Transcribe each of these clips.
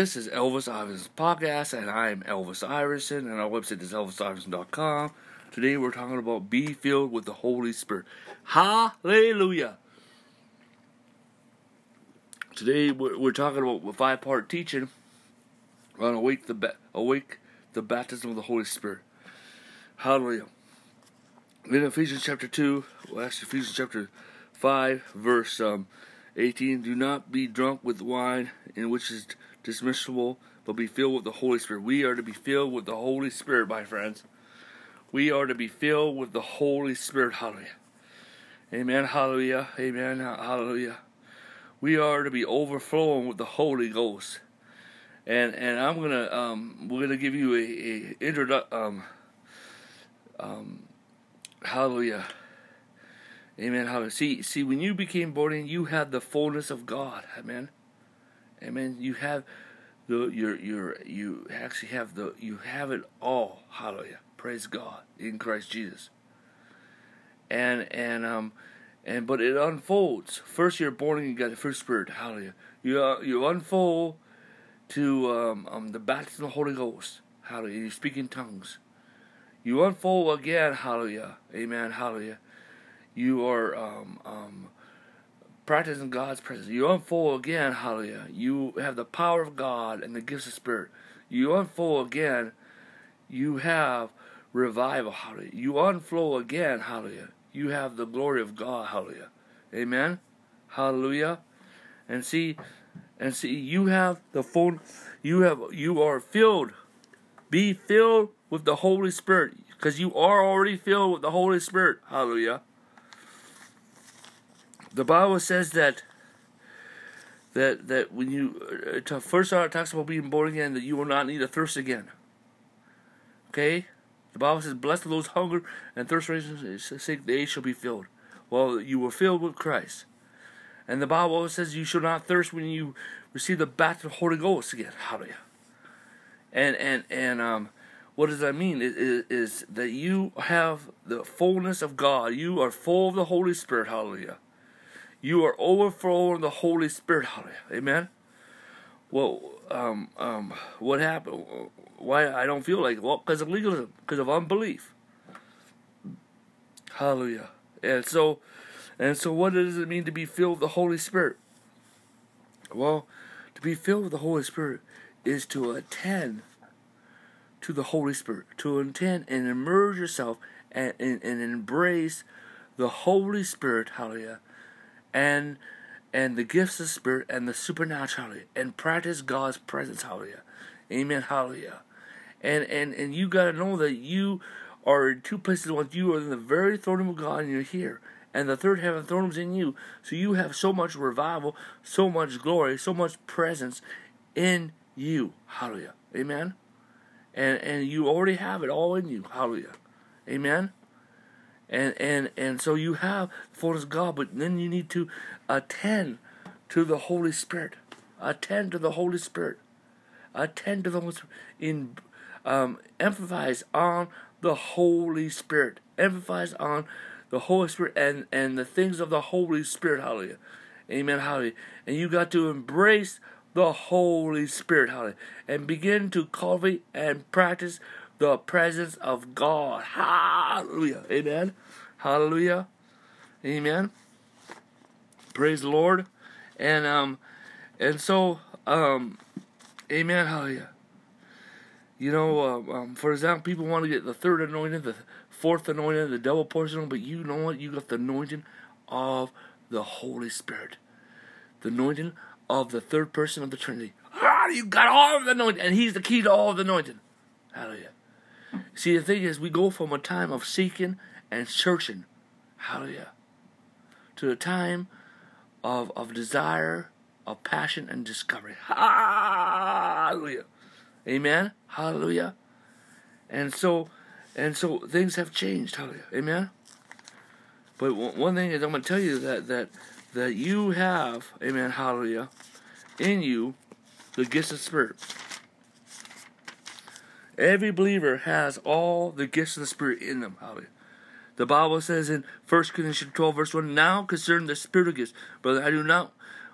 This is Elvis Iverson's podcast, and I am Elvis Iverson, and our website is elvisiverson.com. Today we're talking about be filled with the Holy Spirit. Hallelujah! Today we're, talking about a five part teaching on awake the awake the baptism of the Holy Spirit. Hallelujah! In Ephesians chapter two, well, actually Ephesians chapter five, verse um, eighteen, do not be drunk with wine in which is dismissible, but be filled with the Holy Spirit. We are to be filled with the Holy Spirit, my friends. We are to be filled with the Holy Spirit. Hallelujah. Amen. Hallelujah. Amen. Hallelujah. We are to be overflowing with the Holy Ghost. And and I'm gonna um we're gonna give you a, a introdu- um um hallelujah. Amen. Hallelujah. See see when you became born again, you had the fullness of God. Amen. Amen. You have the your your you actually have the you have it all. Hallelujah. Praise God in Christ Jesus. And and um and but it unfolds. First you're born and you got the first spirit. Hallelujah. You uh, you unfold to um, um the baptism of the Holy Ghost. Hallelujah. You speak in tongues. You unfold again. Hallelujah. Amen. Hallelujah. You are um um practicing God's presence. You unfold again, hallelujah. You have the power of God and the gifts of Spirit. You unfold again, you have revival, hallelujah. You unflow again, hallelujah. You have the glory of God, hallelujah. Amen. Hallelujah. And see, and see, you have the full, you have, you are filled. Be filled with the Holy Spirit, because you are already filled with the Holy Spirit. Hallelujah the Bible says that that that when you uh, first it talks about being born again, that you will not need a thirst again. Okay, the Bible says, "Blessed are those hunger and thirst for sake; they shall be filled." Well, you were filled with Christ, and the Bible says, "You shall not thirst when you receive the baptism of the Holy Ghost again." Hallelujah. And and and um, what does that mean? It is, is that you have the fullness of God. You are full of the Holy Spirit. Hallelujah you are overflowing the Holy Spirit. Hallelujah. Amen. Well, um, um, what happened? Why I don't feel like? Well, because of legalism, because of unbelief. Hallelujah. And so, and so, what does it mean to be filled with the Holy Spirit? Well, to be filled with the Holy Spirit is to attend to the Holy Spirit, to attend and immerse yourself and, and, and embrace the Holy Spirit. Hallelujah and and the gifts of Spirit and the supernatural, and practice God's presence. Hallelujah. Amen. Hallelujah. And and and you gotta know that you are in two places. One, you are in the very throne room of God, and you're here. And the third heaven throne is in you. So you have so much revival, so much glory, so much presence in you. Hallelujah. Amen. And and you already have it all in you. Hallelujah. Amen and and and so you have of God, but then you need to attend to the Holy Spirit. Attend to the Holy Spirit. Attend to the Holy Spirit. In um, emphasize on the Holy Spirit. Emphasize on the Holy Spirit and and the things of the Holy Spirit. Hallelujah. Amen. Hallelujah. And you got to embrace the Holy Spirit. Hallelujah. And begin to cultivate and practice the presence of God. Hallelujah. Amen. Hallelujah. Amen. Praise the Lord. And um and so um amen. Hallelujah. You know, uh, um, for example, people want to get the third anointing, the fourth anointing, the double portion, but you know what? You got the anointing of the Holy Spirit, the anointing of the third person of the Trinity. Ah, you got all of the anointing, and He's the key to all of the anointing. Hallelujah. See, the thing is, we go from a time of seeking and searching, hallelujah, to a time of, of desire, of passion, and discovery. Hallelujah. Amen. Hallelujah. And so, and so things have changed. Hallelujah. Amen. But one thing is, I'm going to tell you that that that you have, Amen. Hallelujah, in you, the gifts of Spirit. Every believer has all the gifts of the Spirit in them. Hallelujah. The Bible says in 1 Corinthians 12, verse 1, Now concerning the spiritual gifts, brother, I do not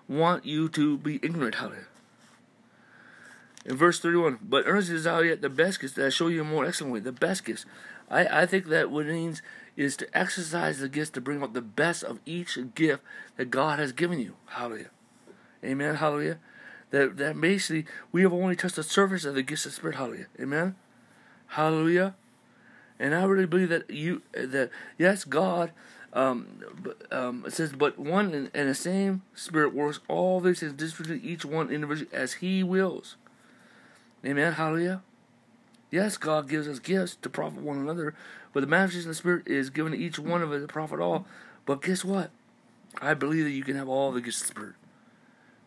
want you to be ignorant. Hallelujah. In verse 31, but earnestly desire yet the best gifts that I show you a more excellent way. The best gifts. I, I think that what it means is to exercise the gifts to bring out the best of each gift that God has given you. Hallelujah. Amen. Hallelujah. That that basically we have only touched the surface of the gifts of the Spirit. Hallelujah. Amen. Hallelujah. And I really believe that you that yes, God um, um, it says, but one and, and the same Spirit works all these things, distributing each one individually as He wills. Amen. Hallelujah. Yes, God gives us gifts to profit one another, but the manifestation of the Spirit is given to each one of us to profit all. But guess what? I believe that you can have all the gifts of the Spirit.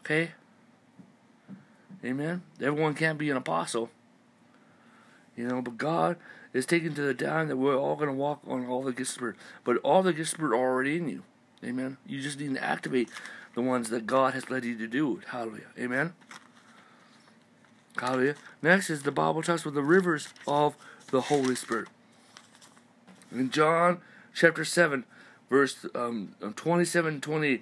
Okay? Amen. Everyone can't be an apostle. You know, but God is taking to the time that we're all going to walk on all the gifts of Spirit. But all the gifts of Spirit are already in you. Amen. You just need to activate the ones that God has led you to do. Hallelujah. Amen. Hallelujah. Next is the Bible talks with the rivers of the Holy Spirit. In John chapter 7, verse um, 27 and 28.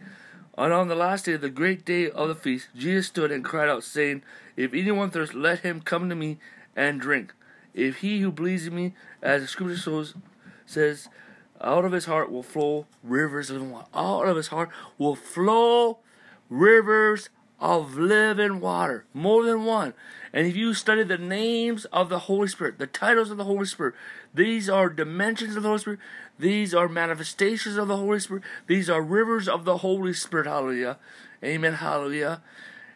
And on the last day, of the great day of the feast, Jesus stood and cried out, saying, If anyone thirst, let him come to me and drink. If he who believes in me, as the scripture says, out of his heart will flow rivers of living water. Out of his heart will flow rivers of living water. More than one. And if you study the names of the Holy Spirit, the titles of the Holy Spirit, these are dimensions of the Holy Spirit. These are manifestations of the Holy Spirit. These are rivers of the Holy Spirit. Hallelujah. Amen. Hallelujah.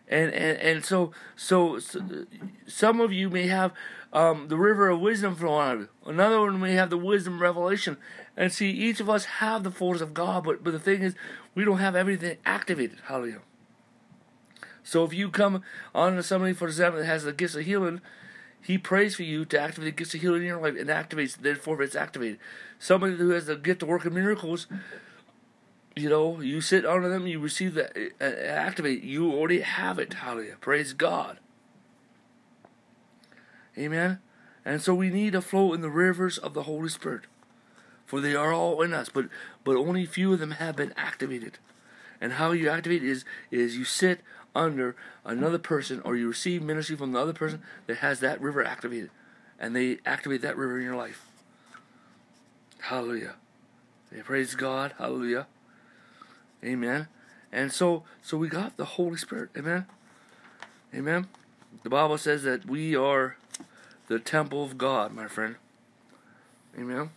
And and and so so, so some of you may have um, the river of wisdom flowing out of you. Another one may have the wisdom revelation. And see, each of us have the force of God, but but the thing is, we don't have everything activated. Hallelujah. So if you come on to somebody, for example, that has the gifts of healing, he prays for you to activate the gifts of healing in your life and activates, therefore it's activated. Somebody who has the gift to work in miracles, you know, you sit under them, you receive that, uh, activate. You already have it. Hallelujah. Praise God. Amen. And so we need to flow in the rivers of the Holy Spirit, for they are all in us, but but only few of them have been activated. And how you activate is is you sit under another person or you receive ministry from the other person that has that river activated, and they activate that river in your life. Hallelujah. Praise God. Hallelujah. Amen. And so so we got the Holy Spirit. Amen. Amen. The Bible says that we are the temple of God, my friend. Amen.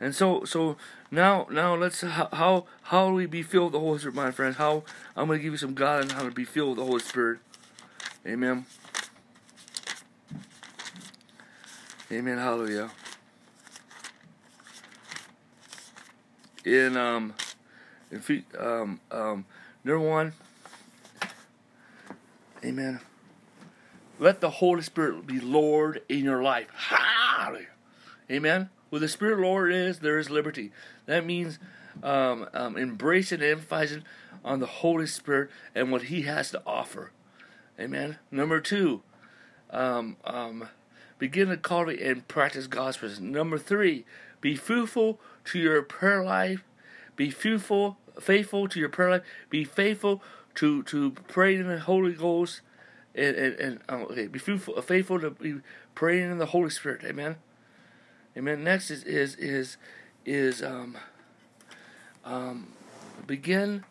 And so, so now, now let's how how, do we be filled with the Holy Spirit, my friends? How I'm going to give you some God on how to be filled with the Holy Spirit. Amen. Amen. Hallelujah. In um, in um um number one. Amen. Let the Holy Spirit be Lord in your life. Hallelujah. Amen. Where the Spirit Lord is, there is liberty. That means um, um, embracing and emphasizing on the Holy Spirit and what He has to offer. Amen. Number two, um, um, begin to cultivate and practice God's presence. Number three, be fruitful to your prayer life. Be fruitful, faithful to your prayer life. Be faithful to to pray in the Holy Ghost and, and, and um, okay, be faithful, faithful to be praying in the Holy Spirit. Amen. Amen. Next is is is is um um begin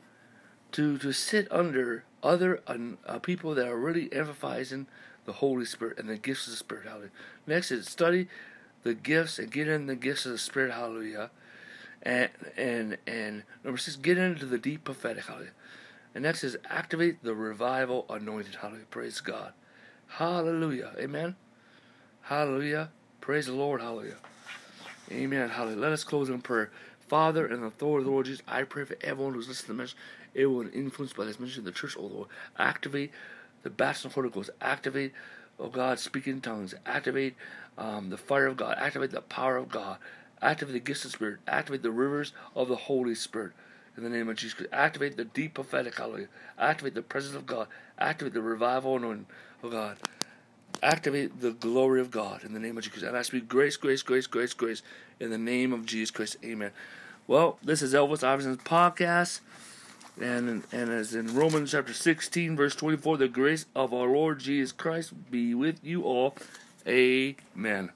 to to sit under other uh, people that are really emphasizing the Holy Spirit and the gifts of the Spirit. Hallelujah. Next is study the gifts and get in the gifts of the Spirit. Hallelujah. And and and number six, get into the deep prophetic. Hallelujah. And next is activate the revival anointed. Hallelujah. Praise God. Hallelujah. Amen. Hallelujah. Praise the Lord. Hallelujah. Amen. Hallelujah. Let us close in prayer. Father, in the authority of the Lord Jesus, I pray for everyone who's listening to the message, everyone influenced by this message in the church, oh Lord. Activate the baptism of Holy Ghost. Activate, oh God, speaking in tongues. Activate um, the fire of God. Activate the power of God. Activate the gifts of the Spirit. Activate the rivers of the Holy Spirit in the name of Jesus Christ. Activate the deep prophetic, hallelujah. Activate the presence of God. Activate the revival anointing of God. Activate the glory of God in the name of Jesus. And I speak grace, grace, grace, grace, grace in the name of Jesus Christ. Amen. Well, this is Elvis Iverson's podcast. And and as in Romans chapter 16 verse 24, the grace of our Lord Jesus Christ be with you all. Amen.